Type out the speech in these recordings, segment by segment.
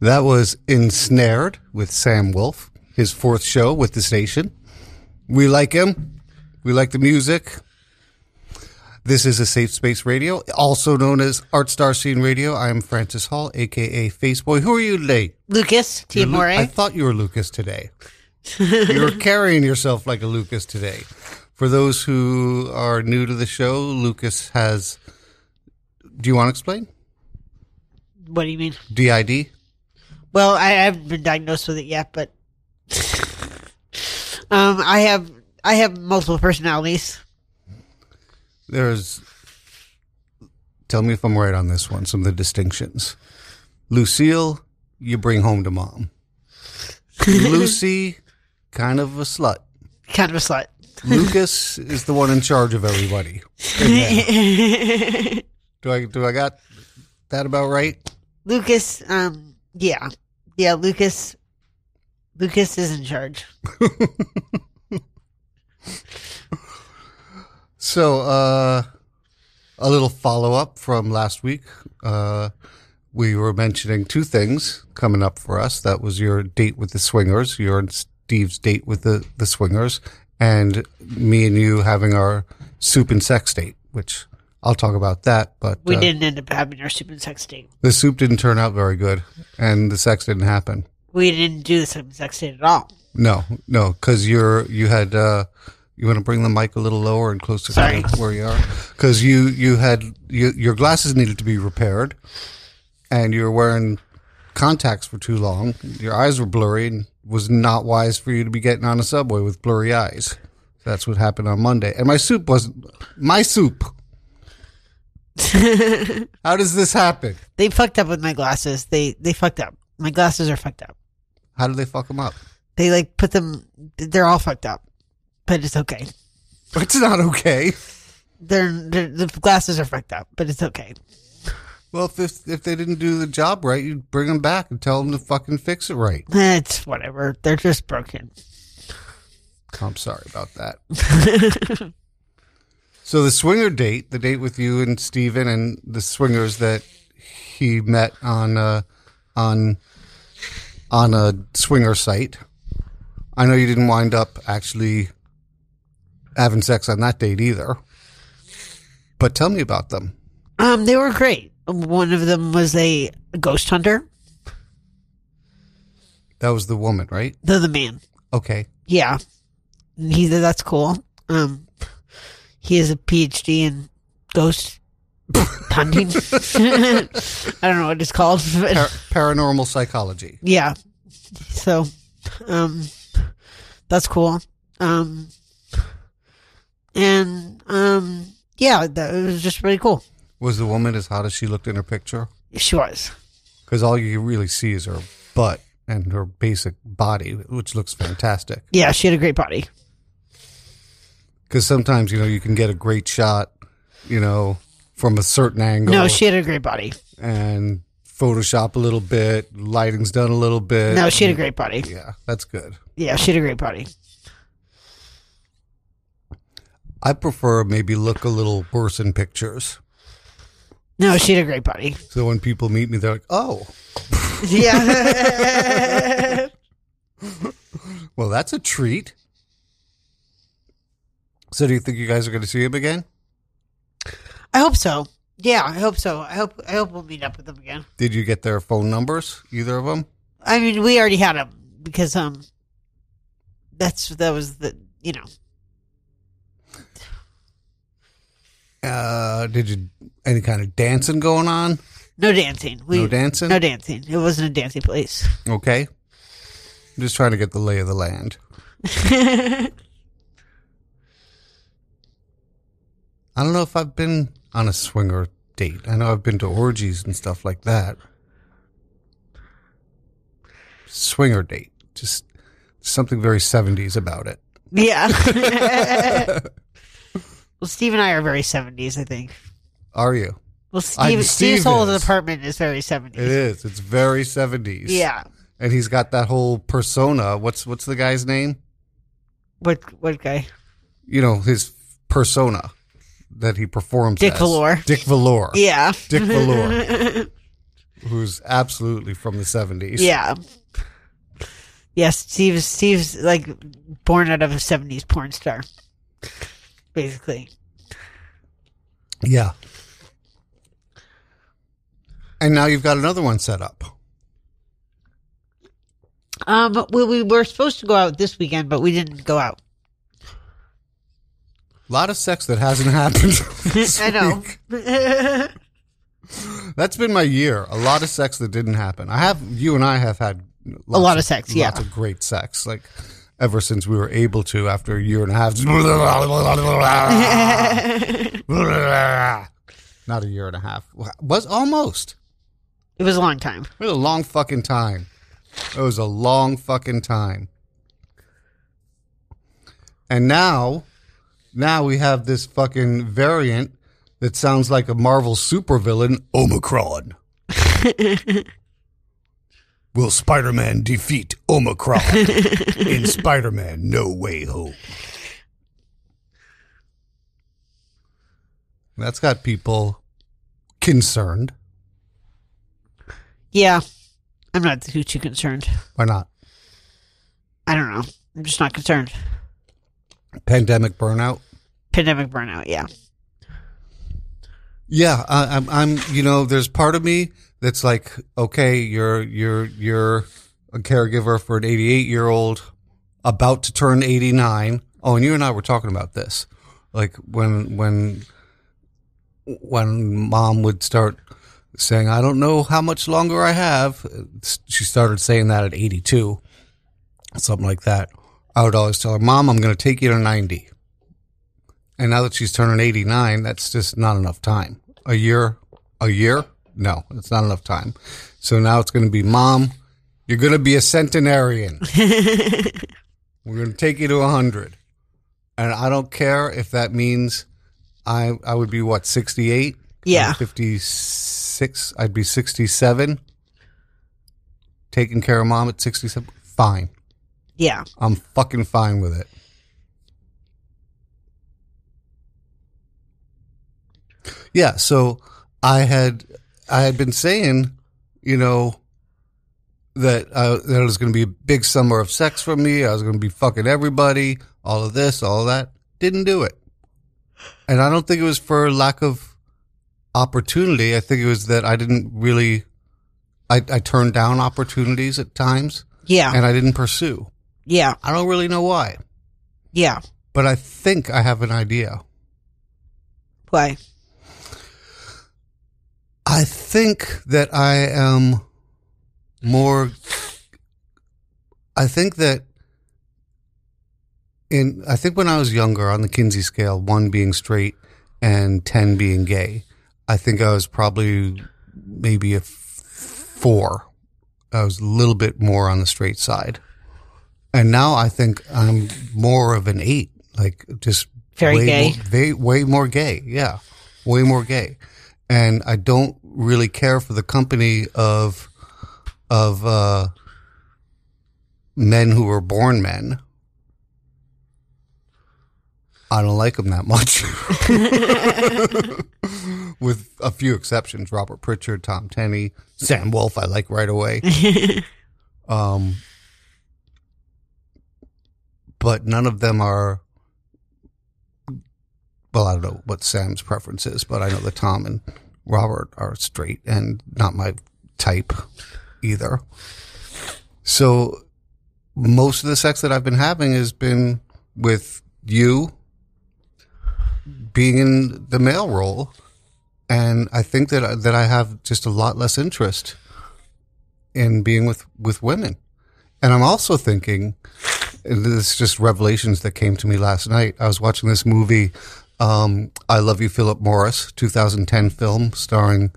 That was Ensnared with Sam Wolf, his fourth show with the station. We like him. We like the music. This is a Safe Space Radio, also known as Art Star Scene Radio. I am Francis Hall, aka Faceboy. Who are you today? Lucas You're Lu- I thought you were Lucas today. you were carrying yourself like a Lucas today. For those who are new to the show, Lucas has. Do you want to explain? what do you mean? DID? Well, I haven't been diagnosed with it yet, but um, I have I have multiple personalities. There's. Tell me if I'm right on this one. Some of the distinctions. Lucille, you bring home to mom. Lucy, kind of a slut. Kind of a slut. Lucas is the one in charge of everybody. Do I do I got that about right? Lucas, um, yeah, yeah, Lucas. Lucas is in charge. So, uh, a little follow up from last week. Uh, we were mentioning two things coming up for us. That was your date with the swingers, your and Steve's date with the, the swingers, and me and you having our soup and sex date, which I'll talk about that. But We uh, didn't end up having our soup and sex date. the soup didn't turn out very good, and the sex didn't happen. We didn't do the soup and sex date at all. No, no, because you're you had uh, you want to bring the mic a little lower and closer Sorry. to where you are because you you had you, your glasses needed to be repaired, and you were wearing contacts for too long. Your eyes were blurry, and was not wise for you to be getting on a subway with blurry eyes. That's what happened on Monday, and my soup wasn't my soup. How does this happen? They fucked up with my glasses. They they fucked up. My glasses are fucked up. How did they fuck them up? They like put them. They're all fucked up, but it's okay. It's not okay. They're, they're the glasses are fucked up, but it's okay. Well, if, if if they didn't do the job right, you'd bring them back and tell them to fucking fix it right. It's whatever. They're just broken. I'm sorry about that. so the swinger date, the date with you and Steven and the swingers that he met on uh, on on a swinger site. I know you didn't wind up actually having sex on that date either. But tell me about them. Um, they were great. One of them was a ghost hunter. That was the woman, right? The the man. Okay. Yeah, he that's cool. Um, he has a PhD in ghost hunting. I don't know what it's called, Par- paranormal psychology. yeah. So, um, that's cool. Um, and um, yeah, that it was just really cool. Was the woman as hot as she looked in her picture? She was. because all you really see is her butt and her basic body, which looks fantastic. Yeah, she had a great body. Because sometimes you know you can get a great shot, you know, from a certain angle. No, she had a great body. and Photoshop a little bit, lighting's done a little bit. No, she had a great body. yeah, that's good. Yeah, she had a great body. I prefer maybe look a little worse in pictures. No, she had a great body. So when people meet me, they're like, "Oh, Yeah. well, that's a treat." So, do you think you guys are going to see him again? I hope so. Yeah, I hope so. I hope I hope we'll meet up with them again. Did you get their phone numbers, either of them? I mean, we already had them because um, that's that was the you know Uh, did you any kind of dancing going on? no dancing. We, No dancing? No dancing. It wasn't a dancing place. Okay. I'm just trying to get the lay of the land. I don't know if I've been on a swinger date. I know I've been to orgies and stuff like that. Swinger date. Just something very 70s about it. Yeah. well, Steve and I are very seventies. I think. Are you? Well, Steve, Steve Steve's whole is. apartment is very seventies. It is. It's very 70s. Yeah. And he's got that whole persona. What's what's the guy's name? What what guy? You know, his persona that he performs Dick as. Valor. Dick Valor. Yeah. Dick Valor. who's absolutely from the 70s. Yeah. Yes, Steve's Steve's like born out of a '70s porn star, basically. Yeah. And now you've got another one set up. Um, we, we were supposed to go out this weekend, but we didn't go out. A lot of sex that hasn't happened. I know. That's been my year. A lot of sex that didn't happen. I have you and I have had A lot of sex, yeah. lots of great sex. Like ever since we were able to after a year and a half. Not a year and a half. Was almost. It was a long time. It was a long fucking time. It was a long fucking time. And now, now we have this fucking variant that sounds like a Marvel supervillain, Omicron. Will Spider Man defeat Omicron in Spider Man No Way Home? That's got people concerned. Yeah, I'm not too too concerned. Why not? I don't know. I'm just not concerned. Pandemic burnout. Pandemic burnout. Yeah. Yeah, I, I'm. I'm. You know, there's part of me that's like, okay, you're you're you're a caregiver for an 88 year old about to turn 89. Oh, and you and I were talking about this, like when when when mom would start saying, "I don't know how much longer I have." She started saying that at 82, something like that. I would always tell her, "Mom, I'm going to take you to 90." And now that she's turning 89, that's just not enough time. A year, a year? No, it's not enough time. So now it's going to be, Mom, you're going to be a centenarian. We're going to take you to 100. And I don't care if that means I I would be what, 68? Yeah. I'm 56. I'd be 67. Taking care of mom at 67. Fine. Yeah. I'm fucking fine with it. Yeah, so I had I had been saying, you know, that uh, that it was going to be a big summer of sex for me. I was going to be fucking everybody, all of this, all of that. Didn't do it, and I don't think it was for lack of opportunity. I think it was that I didn't really. I, I turned down opportunities at times, Yeah. and I didn't pursue. Yeah. I don't really know why, Yeah. but I think I have an idea. Why? I think that I am more. I think that in. I think when I was younger, on the Kinsey scale, one being straight and ten being gay, I think I was probably maybe a f- four. I was a little bit more on the straight side, and now I think I'm more of an eight. Like just Very way gay. More, way, way more gay. Yeah, way more gay and I don't really care for the company of of uh, men who were born men. I don't like them that much, with a few exceptions: Robert Pritchard, Tom Tenney, Sam Wolf. I like right away. um, but none of them are. Well, I don't know what Sam's preference is, but I know that Tom and Robert are straight and not my type either. So most of the sex that I've been having has been with you being in the male role. And I think that, that I have just a lot less interest in being with, with women. And I'm also thinking, and this is just revelations that came to me last night. I was watching this movie, um, I Love You, Phillip Morris, 2010 film starring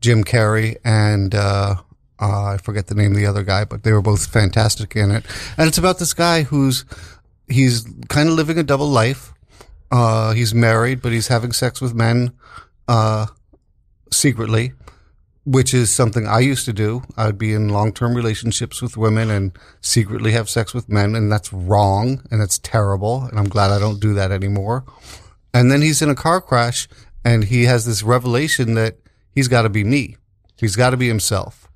Jim Carrey and, uh, uh, I forget the name of the other guy, but they were both fantastic in it. And it's about this guy who's, he's kind of living a double life. Uh, he's married, but he's having sex with men, uh, secretly which is something I used to do. I would be in long term relationships with women and secretly have sex with men, and that's wrong and that's terrible. And I'm glad I don't do that anymore. And then he's in a car crash and he has this revelation that he's got to be me. He's got to be himself,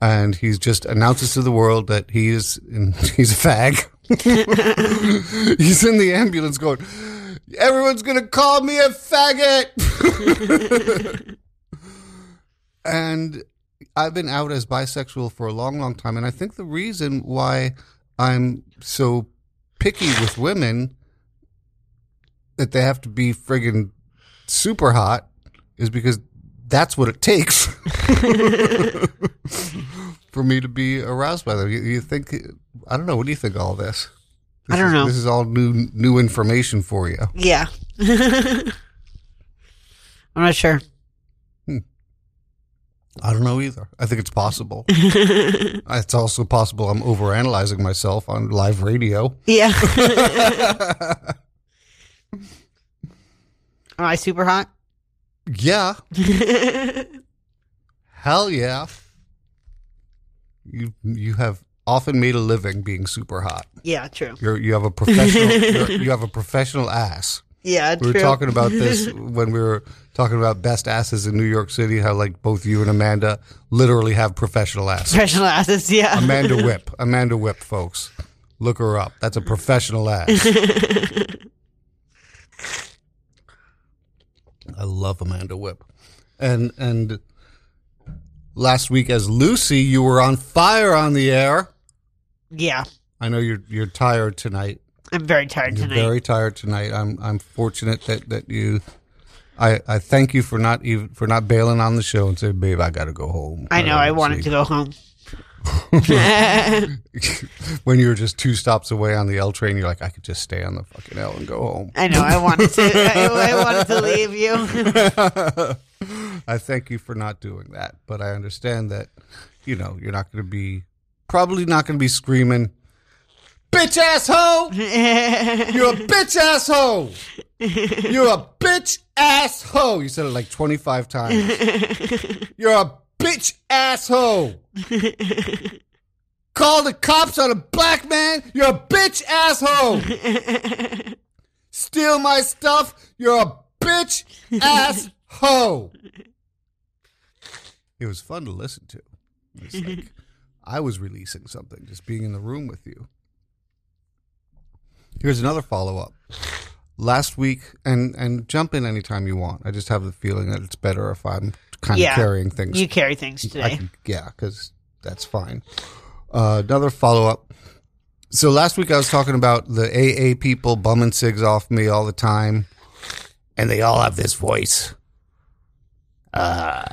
and he just announces to the world that he is he's a fag. he's in the ambulance going, "Everyone's gonna call me a faggot," and I've been out as bisexual for a long, long time, and I think the reason why I'm so picky with women that they have to be friggin' super hot is because that's what it takes for me to be aroused by them. You, you, think? I don't know. What do you think? of All this? this I don't is, know. This is all new new information for you. Yeah. I'm not sure. I don't know either. I think it's possible. it's also possible I'm overanalyzing myself on live radio. Yeah. Am I super hot? Yeah, hell yeah. You you have often made a living being super hot. yeah, true. You're, you have a professional. you're, you have a professional ass. Yeah, We true. were talking about this when we were talking about best asses in New York City. How like both you and Amanda literally have professional asses. professional assets. Yeah. Amanda Whip, Amanda Whip, folks, look her up. That's a professional ass. I love Amanda Whip, and and last week as Lucy, you were on fire on the air. yeah. I know you're you're tired tonight. I'm very tired You're tonight. very tired tonight. I'm I'm fortunate that that you. I, I thank you for not even for not bailing on the show and say, babe, I got to go home. I know. I wanted to go home. when you were just two stops away on the L train, you're like, I could just stay on the fucking L and go home. I know. I wanted to. I, I wanted to leave you. I thank you for not doing that, but I understand that, you know, you're not going to be, probably not going to be screaming, bitch asshole! You're a bitch asshole! You're a bitch asshole! You said it like 25 times. You're a bitch asshole! Call the cops on a black man? You're a bitch asshole! Steal my stuff? You're a bitch asshole! It was fun to listen to. It's like I was releasing something, just being in the room with you. Here's another follow up. Last week, and and jump in anytime you want. I just have the feeling that it's better if I'm kind Yeah. of carrying things. You carry things today. can, yeah, because that's fine. Uh, another follow up. So last week I was talking about the AA people bumming cigs off me all the time, and they all have this voice. Uh,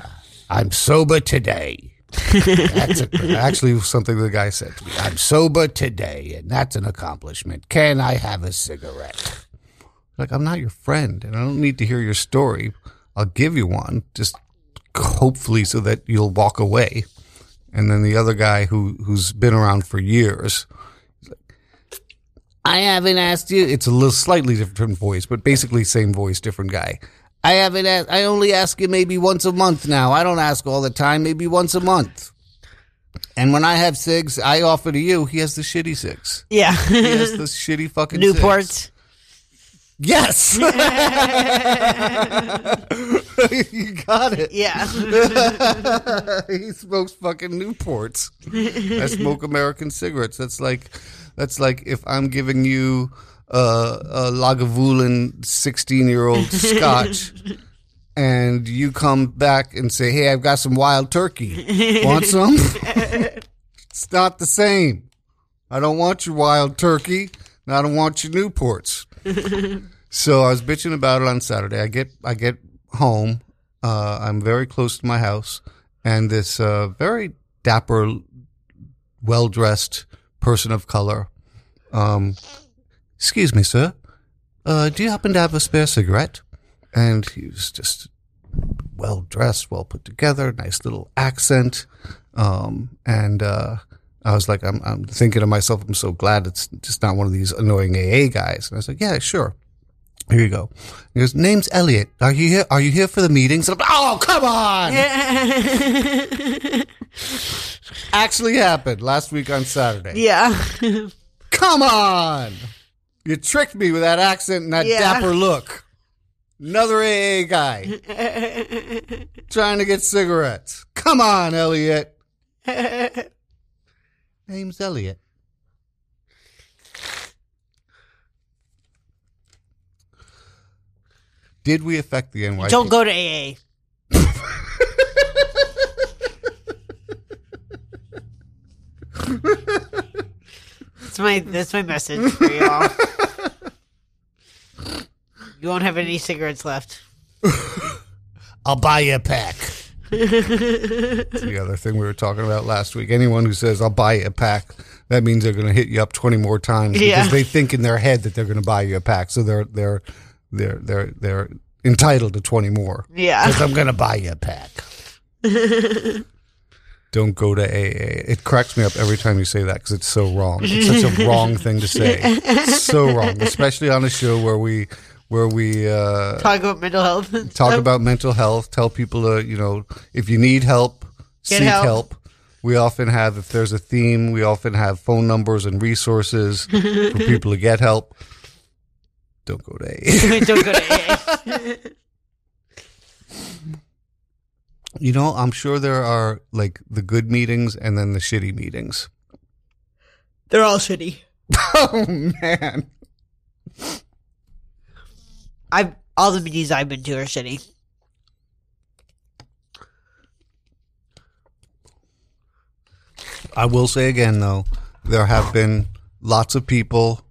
I'm sober today. That's a, actually something the guy said to me. I'm sober today, and that's an accomplishment. Can I have a cigarette? Like I'm not your friend, and I don't need to hear your story. I'll give you one, just hopefully so that you'll walk away. And then the other guy who who's been around for years, I haven't asked you. It's a little slightly different voice, but basically same voice, different guy. I haven't asked. I only ask you maybe once a month now. I don't ask all the time. Maybe once a month. And when I have cigs, I offer to you. He has the shitty cigs. yeah. He has the shitty fucking cigs. Newports. Yes. you got it. Yeah. he smokes fucking Newports. I smoke American cigarettes. That's like, that's like if I'm giving you uh, a Lagavulin 16 year old Scotch, and you come back and say, "Hey, I've got some wild turkey. Want some?" it's not the same. I don't want your wild turkey. And I don't want your Newports. So I was bitching about it on Saturday. I get I get home. Uh, I'm very close to my house, and this uh, very dapper, well dressed person of color. Um, excuse me, sir. Uh, do you happen to have a spare cigarette? And he was just well dressed, well put together, nice little accent. Um, and uh, I was like, I'm, I'm thinking to myself, I'm so glad it's just not one of these annoying AA guys. And I was like, yeah, sure. Here you go. He goes, name's Elliot. Are you here? Are you here for the meetings? And I'm like, oh, come on. Actually happened last week on Saturday. yeah. Come on. You tricked me with that accent and that Yeah. dapper look. Another AA guy trying to get cigarettes. Come on, Elliot. Name's Elliot. Did we affect the NYPD? Don't go to AA. that's my that's my message for y'all. You won't have any cigarettes left. I'll buy you a pack. That's the other thing we were talking about last week. Anyone who says I'll buy you a pack, that means they're going to hit you up twenty more times Yeah. because they think in their head that they're going to buy you a pack, so they're they're they're they're they're entitled to twenty more. Yeah. Because I'm going to buy you a pack. Don't go to AA. It cracks me up every time you say that because it's so wrong. It's such a wrong thing to say. It's so wrong, especially on a show where we where we uh, Talk about mental health. talk stuff. about mental health tell people to you know if you need help Get seek help. help. we often have if there's a theme we often have phone numbers and resources for people to get help don't go to AA. Don't go to AA. You know i'm sure there are like the good meetings and then the shitty meetings They're all shitty. oh man I've all the meetings I've been to are shitty. i will say again though there have been lots of people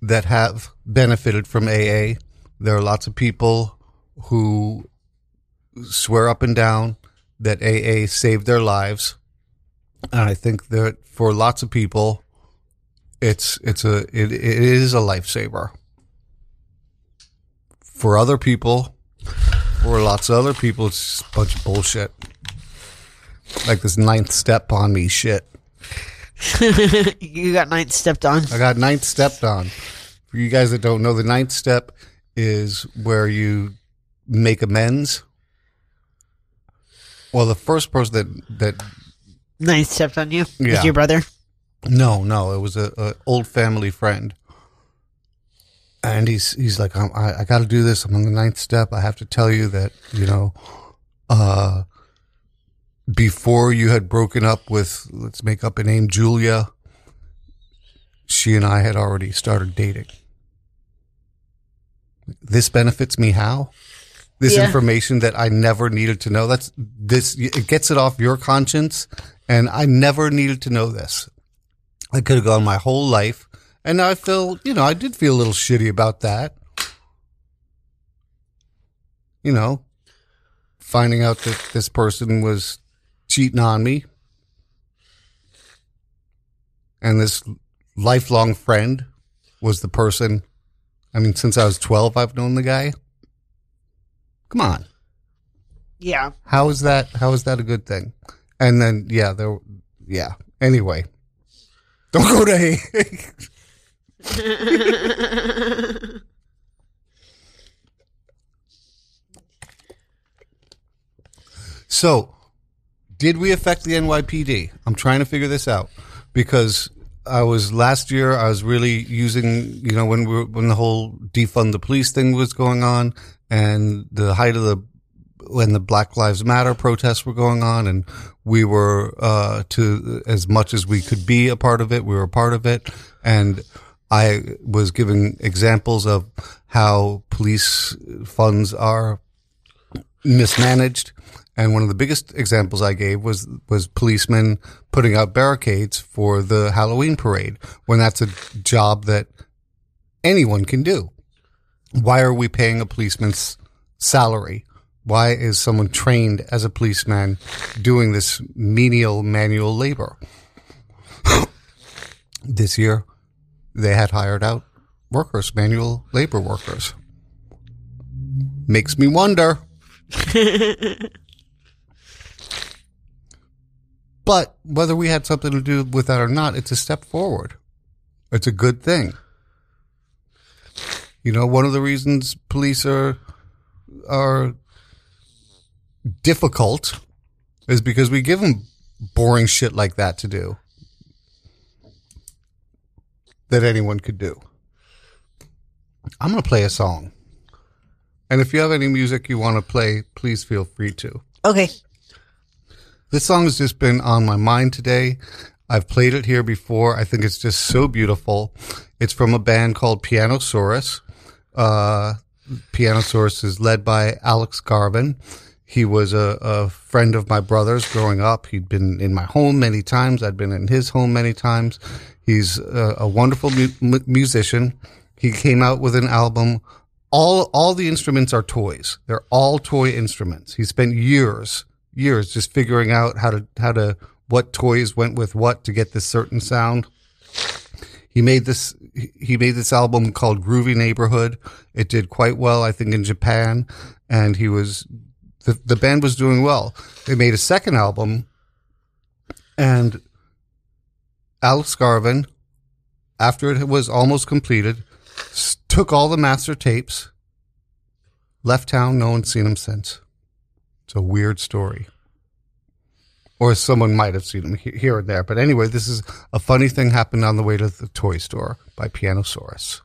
that have benefited from aa there are lots of people who swear up and down that AA saved their lives, and I think that for lots of people, it's it's a it, it is a lifesaver. For other people, for lots of other people, it's just a bunch of bullshit. Like this ninth step on me shit. you got ninth stepped on. I got ninth stepped on. For you guys that don't know, the ninth step is where you make amends. Well, the first person that that Ninth stepped on you. Yeah. Is your brother? no no it was a, a old family friend, and he's he's like I'm, I I got to do this. I'm on the ninth step. I have to tell you that you know, uh, before you had broken up with let's make up a name Julia, she and I had already started dating. This benefits me how? This Yeah. information that I never needed to know. That's this it gets it off your conscience and I never needed to know this. I could have gone my whole life and now I feel, you know, I did feel a little shitty about that. You know, finding out that this person was cheating on me and this lifelong friend was the person I mean since I was 12 I've known the guy. Come on. Yeah. How is that how is that a good thing? And then yeah, there yeah. Anyway. Don't go to AA. So, did we affect the NYPD? I'm trying to figure this out because I was last year. I was really using, you know, when we when the whole defund the police thing was going on, and the height of the when the Black Lives Matter protests were going on, and we were uh, to as much as we could be a part of it. We were a part of it, and I was giving examples of how police funds are mismanaged. And one of the biggest examples I gave was was policemen putting out barricades for the Halloween parade when that's a job that anyone can do. Why are we paying a policeman's salary? Why is someone trained as a policeman doing this menial manual labor? this year, they had hired out workers, manual labor workers. Makes me wonder. But whether we had something to do with that or not, it's a step forward. It's a good thing. You know, one of the reasons police are are difficult is because we give them boring shit like that to do that anyone could do. I'm going to play a song. And if you have any music you want to play, please feel free to. Okay. This song has just been on my mind today. I've played it here before. I think it's just so beautiful. It's from a band called Pianosaurus. Uh, Pianosaurus is led by Alex Garvin. He was a, a friend of my brother's growing up. He'd been in my home many times. I'd been in his home many times. He's a, a wonderful mu- musician. He came out with an album. All, all the instruments are toys. They're all toy instruments. He spent years, years just figuring out how to, how to, what toys went with what to get this certain sound. He made this, he made this album called Groovy Neighborhood. It did quite well, I think, in Japan. And he was, the, the band was doing well. They made a second album and Alex Garvin, after it was almost completed, took all the master tapes, left town, no one's seen him since. It's a weird story. Or someone might have seen him here and there. But anyway, this is a funny thing happened on the way to the toy store by Pianosaurus.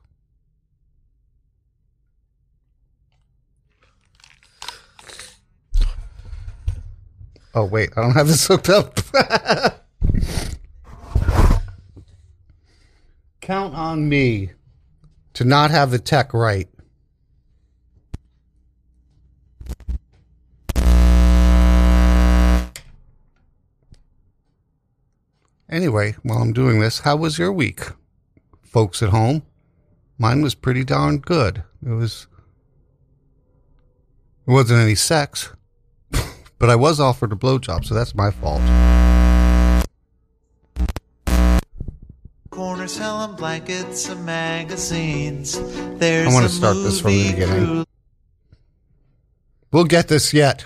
Oh, wait, I don't have this hooked up. Count on me to not have the tech right. Anyway, while I'm doing this, how was your week, folks at home? Mine was pretty darn good. It was. It wasn't any sex, but I was offered a blowjob, so that's my fault. corners selling blankets and magazines. There's I want to start this from the beginning. We'll get this yet.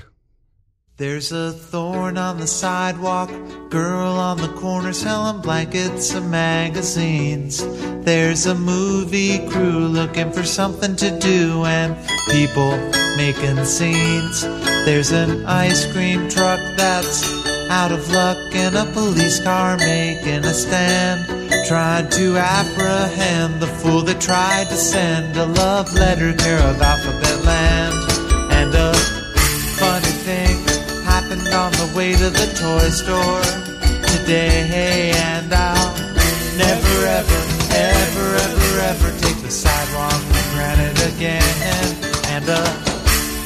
There's a thorn on the sidewalk, girl on the corner selling blankets and magazines. There's a movie crew looking for something to do and people making scenes. There's an ice cream truck that's out of luck and a police car making a stand. Tried to apprehend the fool that tried to send a love letter care of alphabet land. Happened on the way to the toy store today, and I'll never, ever, ever, ever, ever take the sidewalk for granted again. And a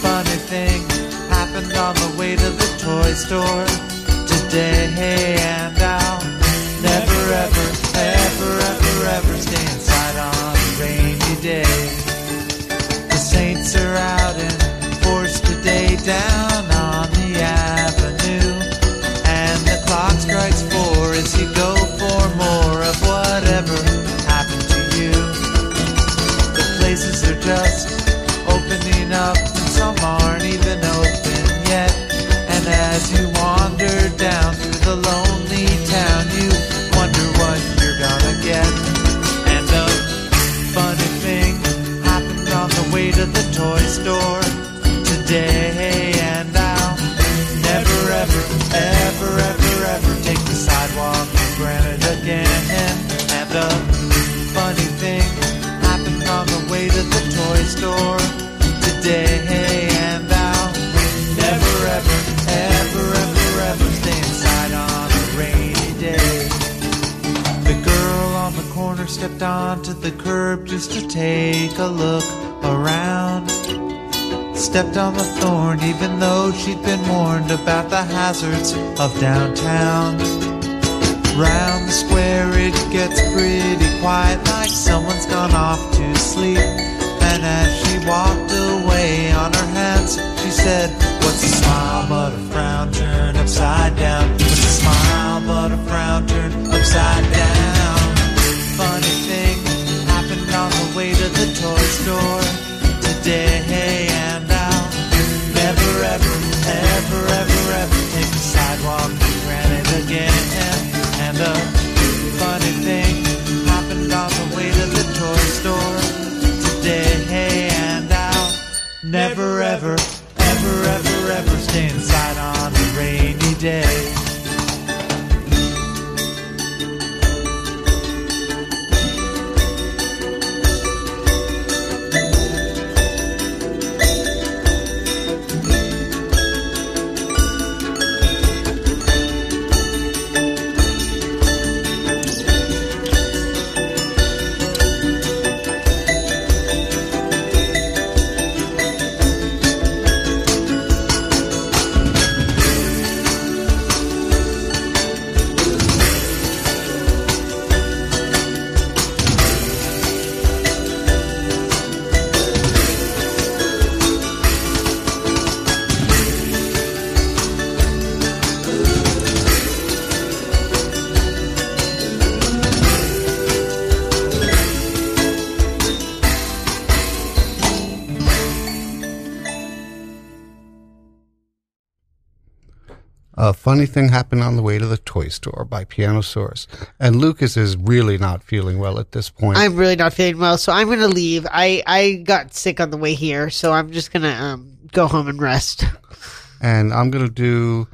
funny thing happened on the way to the toy store today, and I'll never, ever, ever, ever, ever stay inside on a rainy day. Onto the curb just to take a look around. Stepped on the thorn even though she'd been warned about the hazards of downtown. Round the square it gets pretty quiet like someone's gone off to sleep. And as she walked away on her hands, she said, What's a smile but a frown turned upside down? What's a smile but a frown turned upside down? Way to the toy store today, and I'll never, ever, ever, ever, ever take the sidewalk for granted again. And a funny thing happened on the way to the toy store today, and I'll never, ever, ever, ever, ever stay inside on a rainy day. Funny thing happened on the way to the toy store by Pianosaurus. And Lucas is really not feeling well at this point. I'm really not feeling well, so I'm going to leave. I, I got sick on the way here, so I'm just going to um, go home and rest. and I'm gonna do,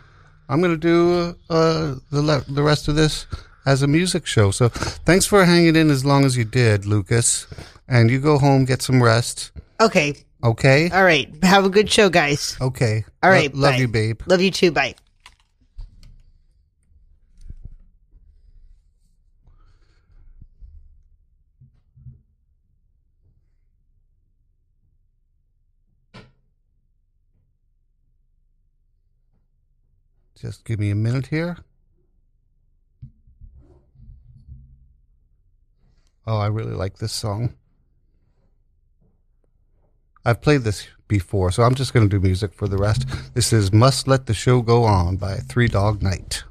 I'm gonna do uh, the le- the rest of this as a music show. So thanks for hanging in as long as you did, Lucas. And you go home, get some rest. Okay. Okay. All right. Have a good show, guys. Okay. All right. Lo- love you, babe. Love you too. Bye. Just give me a minute here. Oh, I really like this song. I've played this before, so I'm just going to do music for the rest. This is Must Let the Show Go On by Three Dog Night.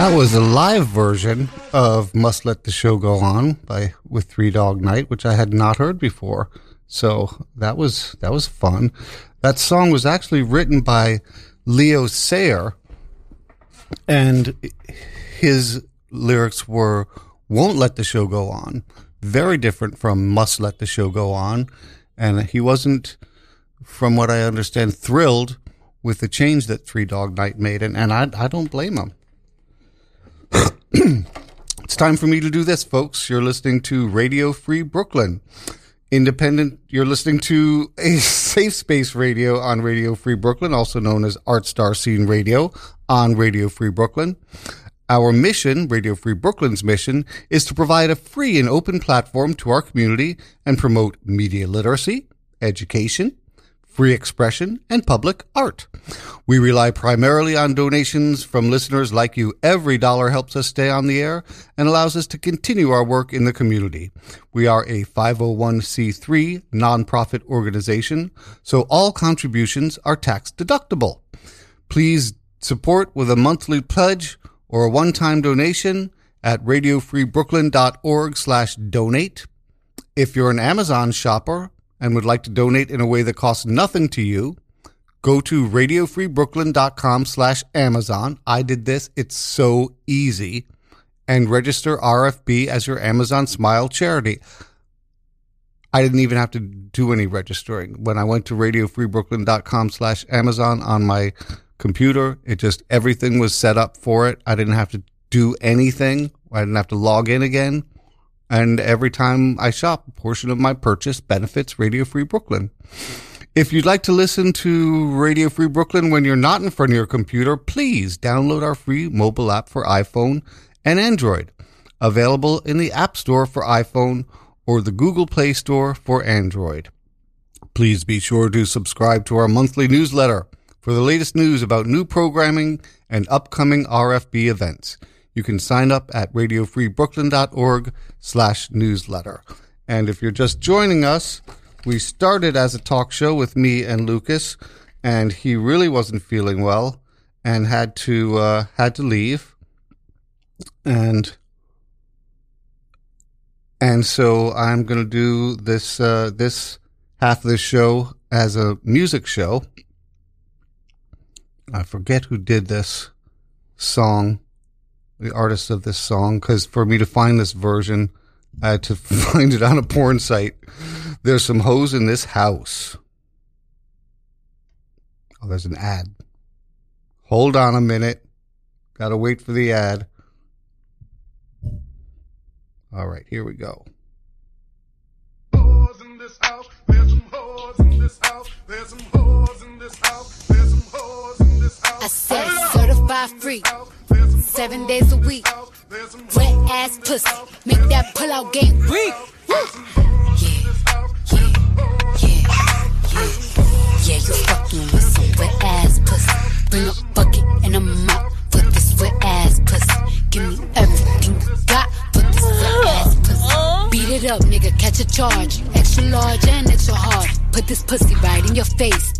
That was a live version of "Must Let the Show Go On" by with Three Dog Night, which I had not heard before. So that was that was fun. That song was actually written by Leo Sayer, and his lyrics were "Won't let the show go on." Very different from "Must let the show go on," and he wasn't, from what I understand, thrilled with the change that Three Dog Night made, and, and I I don't blame him. It's time for me to do this, folks. You're listening to Radio Free Brooklyn. Independent, you're listening to a safe space radio on Radio Free Brooklyn, also known as Art Star Scene Radio. on Radio Free Brooklyn. Our mission, Radio Free Brooklyn's mission, is to provide a free and open platform to our community and promote media literacy, education, free expression, and public art. We rely primarily on donations from listeners like you. Every dollar helps us stay on the air and allows us to continue our work in the community. We are a 501c3 nonprofit organization, so all contributions are tax deductible. Please support with a monthly pledge or a one-time donation at radiofreebrooklyn.org slash donate. If you're an Amazon shopper and would like to donate in a way that costs nothing to you, go to radiofreebrooklyn.com slash Amazon. I did this. It's so easy. And register RFB as your Amazon Smile charity. I didn't even have to do any registering. When I went to radiofreebrooklyn.com slash Amazon on my computer, it just, everything was set up for it. I didn't have to do anything. I didn't have to log in again. And every time I shop, a portion of my purchase benefits Radio Free Brooklyn. If you'd like to listen to Radio Free Brooklyn when you're not in front of your computer, please download our free mobile app for iPhone and Android. Available in the App Store for iPhone or the Google Play Store for Android. Please be sure to subscribe to our monthly newsletter for the latest news about new programming and upcoming RFB events. You can sign up at radiofreebrooklyn.org slash newsletter. And if you're just joining us, we started as a talk show with me and Lucas, and he really wasn't feeling well and had to uh, had to leave. And and so I'm going to do this uh, this half of the show as a music show. I forget who did this song, the artist of this song, because for me to find this version, I had to find it on a porn site. There's some hoes in this house. Oh, there's an ad. Hold on a minute. Gotta wait for the ad. All right, here we go. whores in this house. There's some whores in this house. There's some whores in this house. There's some whores in this house. I said certified freak, There's some seven days a week. Wet ass pussy, make that pull out game weak. Yeah, yeah, yeah, yeah. Yeah, you fucking with some wet ass pussy. Bring a bucket and a mop for this wet ass pussy. Give me everything you got for this wet ass pussy. Beat it up, nigga, catch a charge. Extra large and extra hard. Put this pussy right in your face.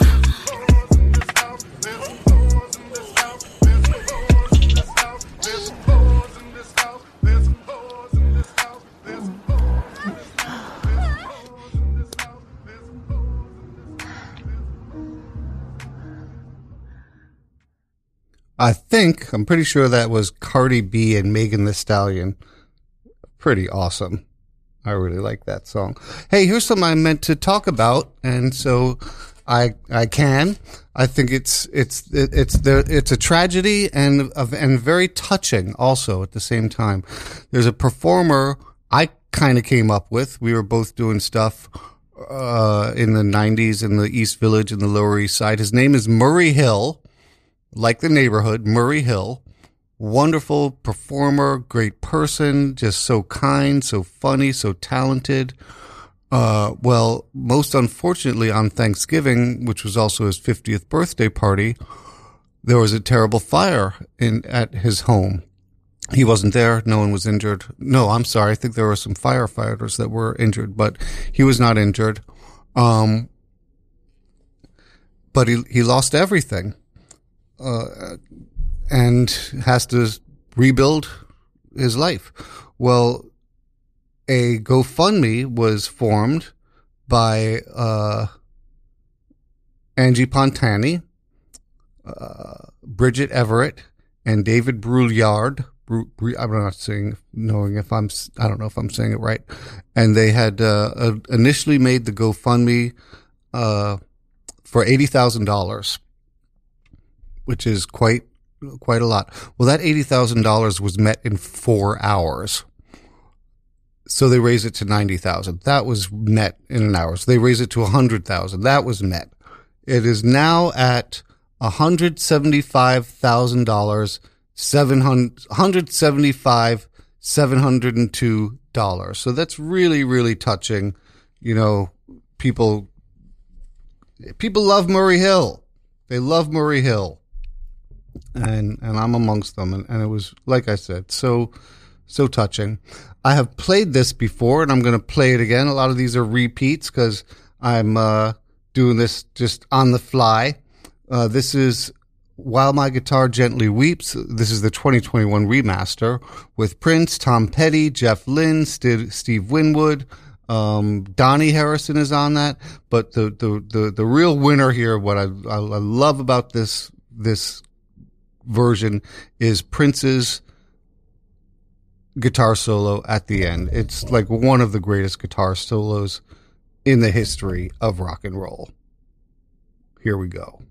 I think I'm pretty sure that was Cardi B and Megan Thee Stallion. Pretty awesome. I really like that song. Hey, here's something I meant to talk about, and so I I can. I think it's it's it's the it's a tragedy and and very touching also at the same time. There's a performer I kind of came up with. We were both doing stuff uh, in the '90s in the East Village in the Lower East Side. His name is Murray Hill, like the neighborhood, Murray Hill wonderful performer, great person, just so kind, so funny, so talented. Uh, well, most unfortunately on Thanksgiving, which was also his 50th birthday party, there was a terrible fire in, at his home. He wasn't there. No one was injured. No, I'm sorry. I think there were some firefighters that were injured, but he was not injured. Um, but he, he lost everything and has to rebuild his life. Well, a GoFundMe was formed by uh, Angie Pontani, uh, Bridget Everett, and David Brouillard. I'm not saying, knowing if I'm, I don't know if I'm saying it right. And they had uh, uh, initially made the GoFundMe uh, for eighty thousand dollars, which is quite quite a lot. Well, that eighty thousand dollars was met in four hours. So they raised it to ninety thousand. That was met in an hour. So they raised it to a hundred thousand. That was met. It is now at hundred seventy-five thousand dollars, seven hundred seventy-five, seven hundred and two dollars. So that's really, really touching. You know, people people love Murray Hill. They love Murray Hill and and I'm amongst them, and, and it was like I said, so so touching. I have played this before, and I'm going to play it again. A lot of these are repeats because I'm uh, doing this just on the fly. Uh, this is While My Guitar Gently Weeps. This is the 2021 remaster with Prince, Tom Petty, Jeff Lynne, Steve, Steve Winwood. Um, Dhani Harrison is on that, but the, the, the, the real winner here, what I, I, I love about this, this version is Prince's guitar solo at the end. It's like one of the greatest guitar solos in the history of rock and roll. Here we go.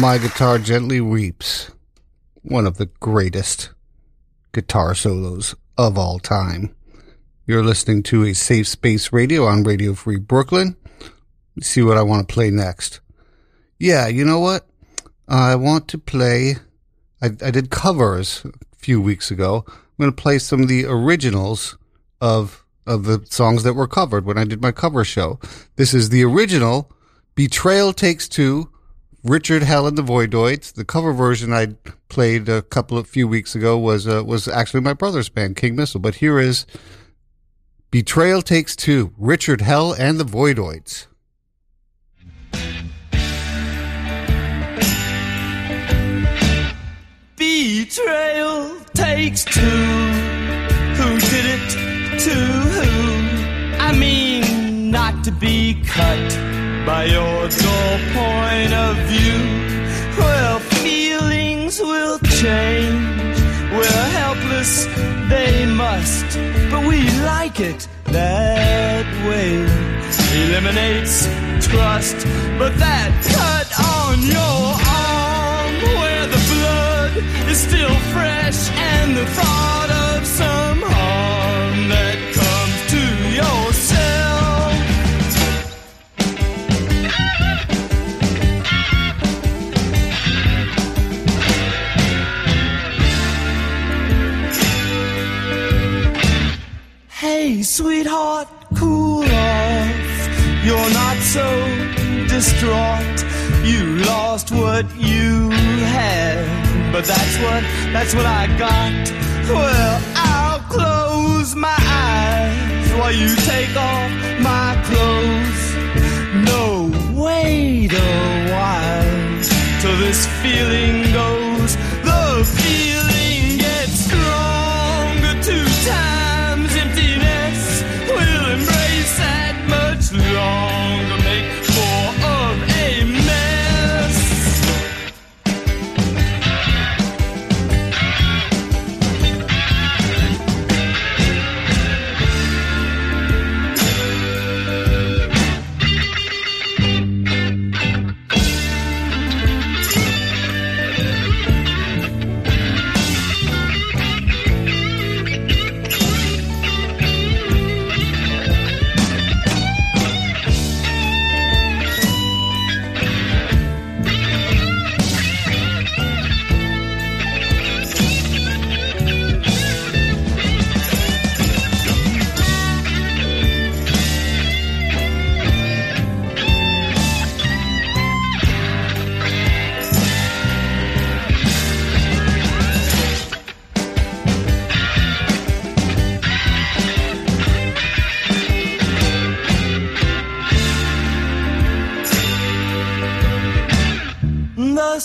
While my guitar gently weeps, one of the greatest guitar solos of all time. You're listening to a safe space radio on Radio Free Brooklyn. Let's see what I want to play next. Yeah, you know what? I want to play. I, I did covers a few weeks ago. I'm going to play some of the originals of of the songs that were covered when I did my cover show. This is the original Betrayal Takes Two, Richard Hell and the Voidoids. The cover version I played a couple of few weeks ago was uh, was actually my brother's band King Missile, but here is Betrayal Takes Two, Richard Hell and the Voidoids. Betrayal takes two. Who did it to who? I mean, not to be cut by your dull point of view. Well, feelings will change. We're helpless, they must. But we like it that way. Eliminates trust. But that cut on your arm where the blood is still fresh and the thought so distraught. You lost what you had, but that's what that's what I got. Well, I'll close my eyes while you take off my clothes. No, wait a while till this feeling goes. The feeling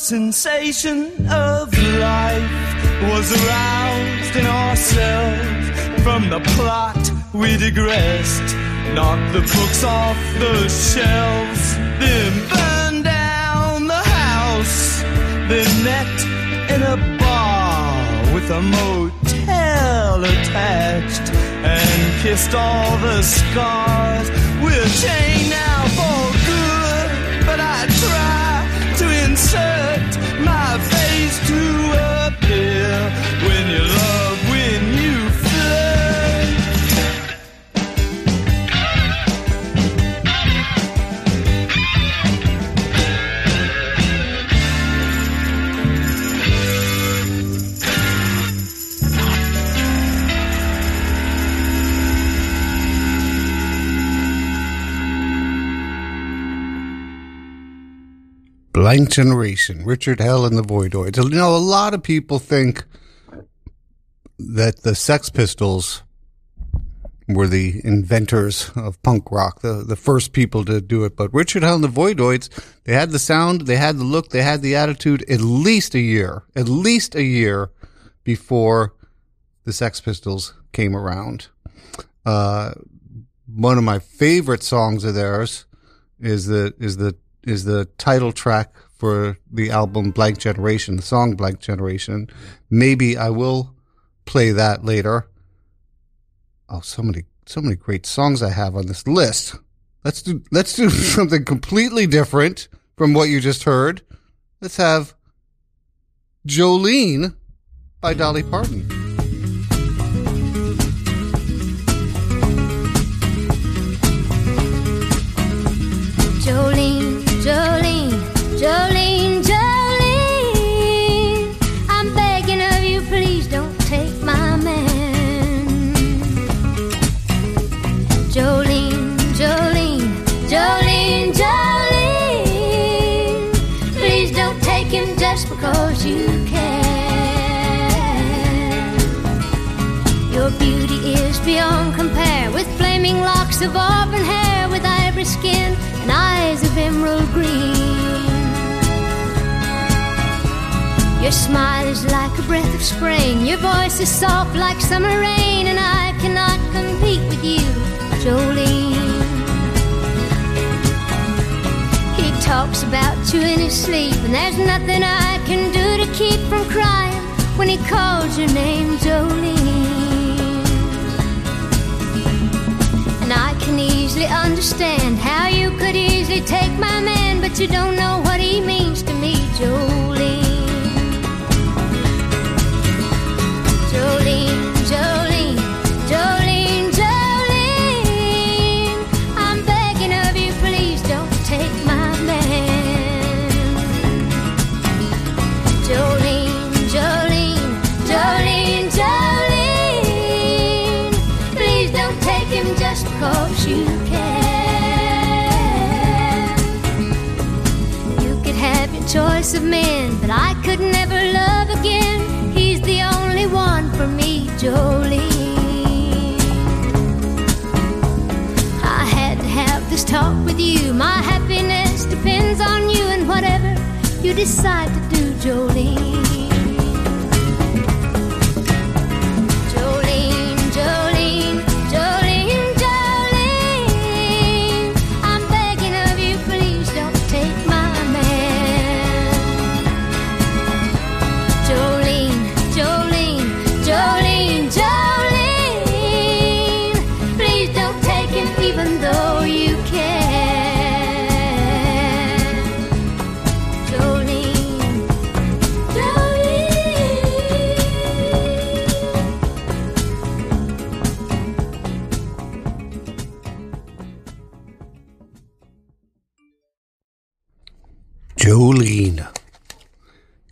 sensation of life was aroused in ourselves from the plot we digressed. Knocked the books off the shelves, then burned down the house. Then met in a bar with a motel attached and kissed all the scars. We're chained now insert my face to appear Blank Generation, Richard Hell and the Voidoids. You know, a lot of people think that the Sex Pistols were the inventors of punk rock, the, the first people to do it. But Richard Hell and the Voidoids, they had the sound, they had the look, they had the attitude at least a year, at least a year before the Sex Pistols came around. Uh, one of my favorite songs of theirs is the is the is the title track for the album Blank Generation, the song Blank Generation. Maybe I will play that later. Oh, so many so many great songs I have on this list. Let's do let's do something completely different from what you just heard. Let's have Jolene by Dolly Parton. Jolene, Jolene. I'm begging of you, please don't take my man. Jolene, Jolene, Jolene, Jolene. Please don't take him just because you can. Your beauty is beyond compare with flaming locks of auburn hair, with ivory skin and eyes of emerald green. Your smile is like a breath of spring, your voice is soft like summer rain, and I cannot compete with you, Jolene. He talks about you in his sleep, and there's nothing I can do to keep from crying when he calls your name, Jolene. And I can easily understand how you could easily take my man, but you don't know what he means to me, Jolene. Men, but I could never love again. He's the only one for me, Jolene. I had to have this talk with you. My happiness depends on you and whatever you decide to do. Jolene,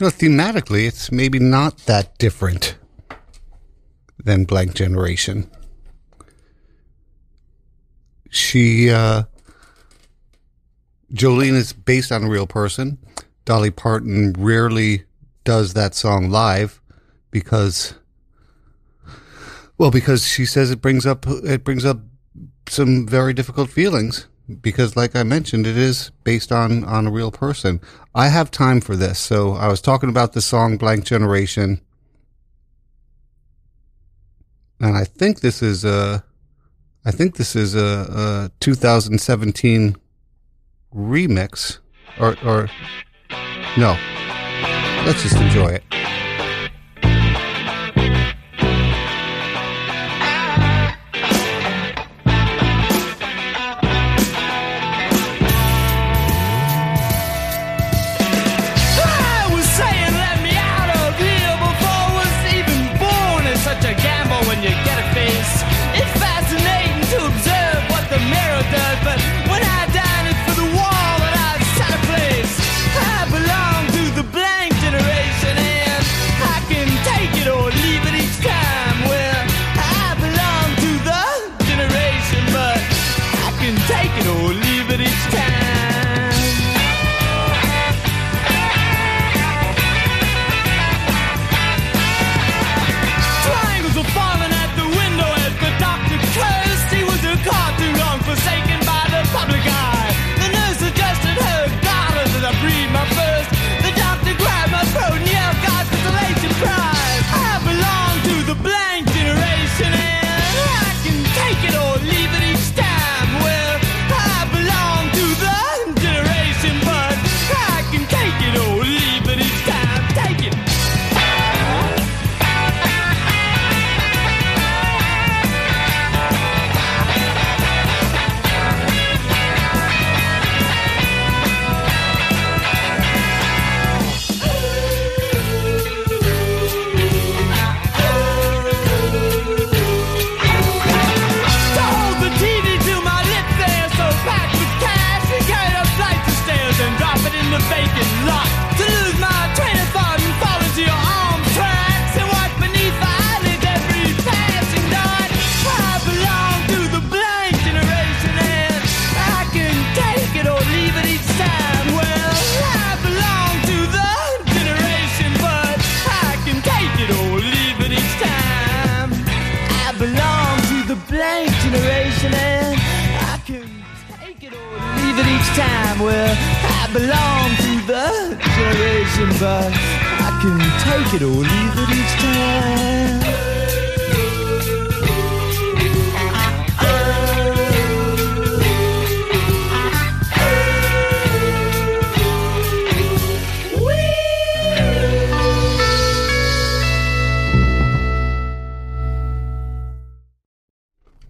know, thematically, it's maybe not that different than Blank Generation. She, uh, Jolene is based on a real person. Dolly Parton rarely does that song live because, well, because she says it brings up, it brings up some very difficult feelings because like I mentioned, it is based on, on a real person. I have time for this. So I was talking about the song Blank Generation. And I think this is a, I think this is a, a 2017 remix or, or no, let's just enjoy it.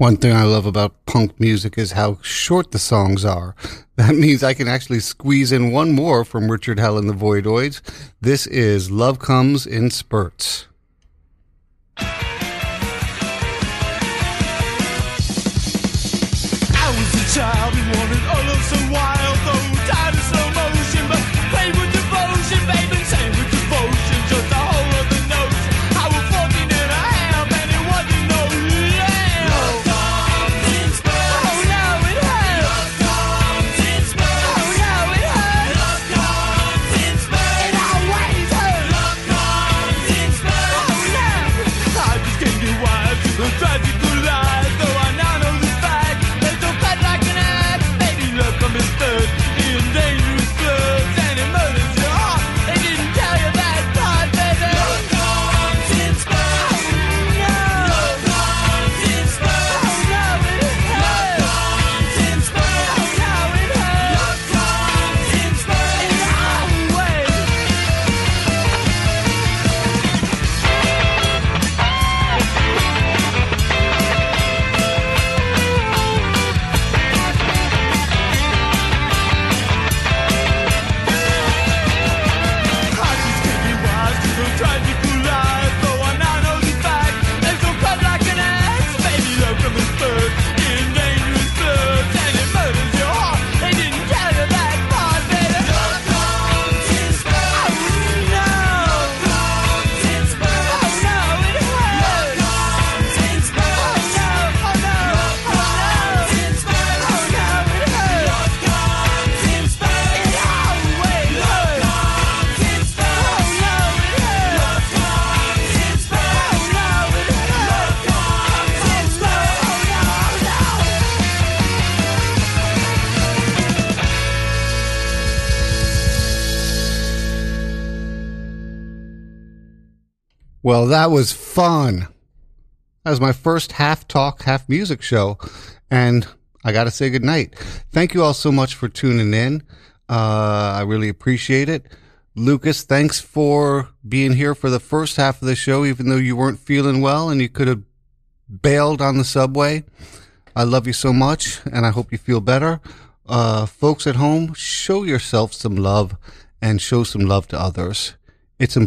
One thing I love about punk music is how short the songs are. That means I can actually squeeze in one more from Richard Hell and the Voidoids. This is Love Comes in Spurts. Well, that was fun. That was my first half talk, half music show. And I got to say goodnight. Thank you all so much for tuning in. Uh, I really appreciate it. Lucas, thanks for being here for the first half of the show, even though you weren't feeling well and you could have bailed on the subway. I love you so much and I hope you feel better. Uh, folks at home, show yourself some love and show some love to others. It's important.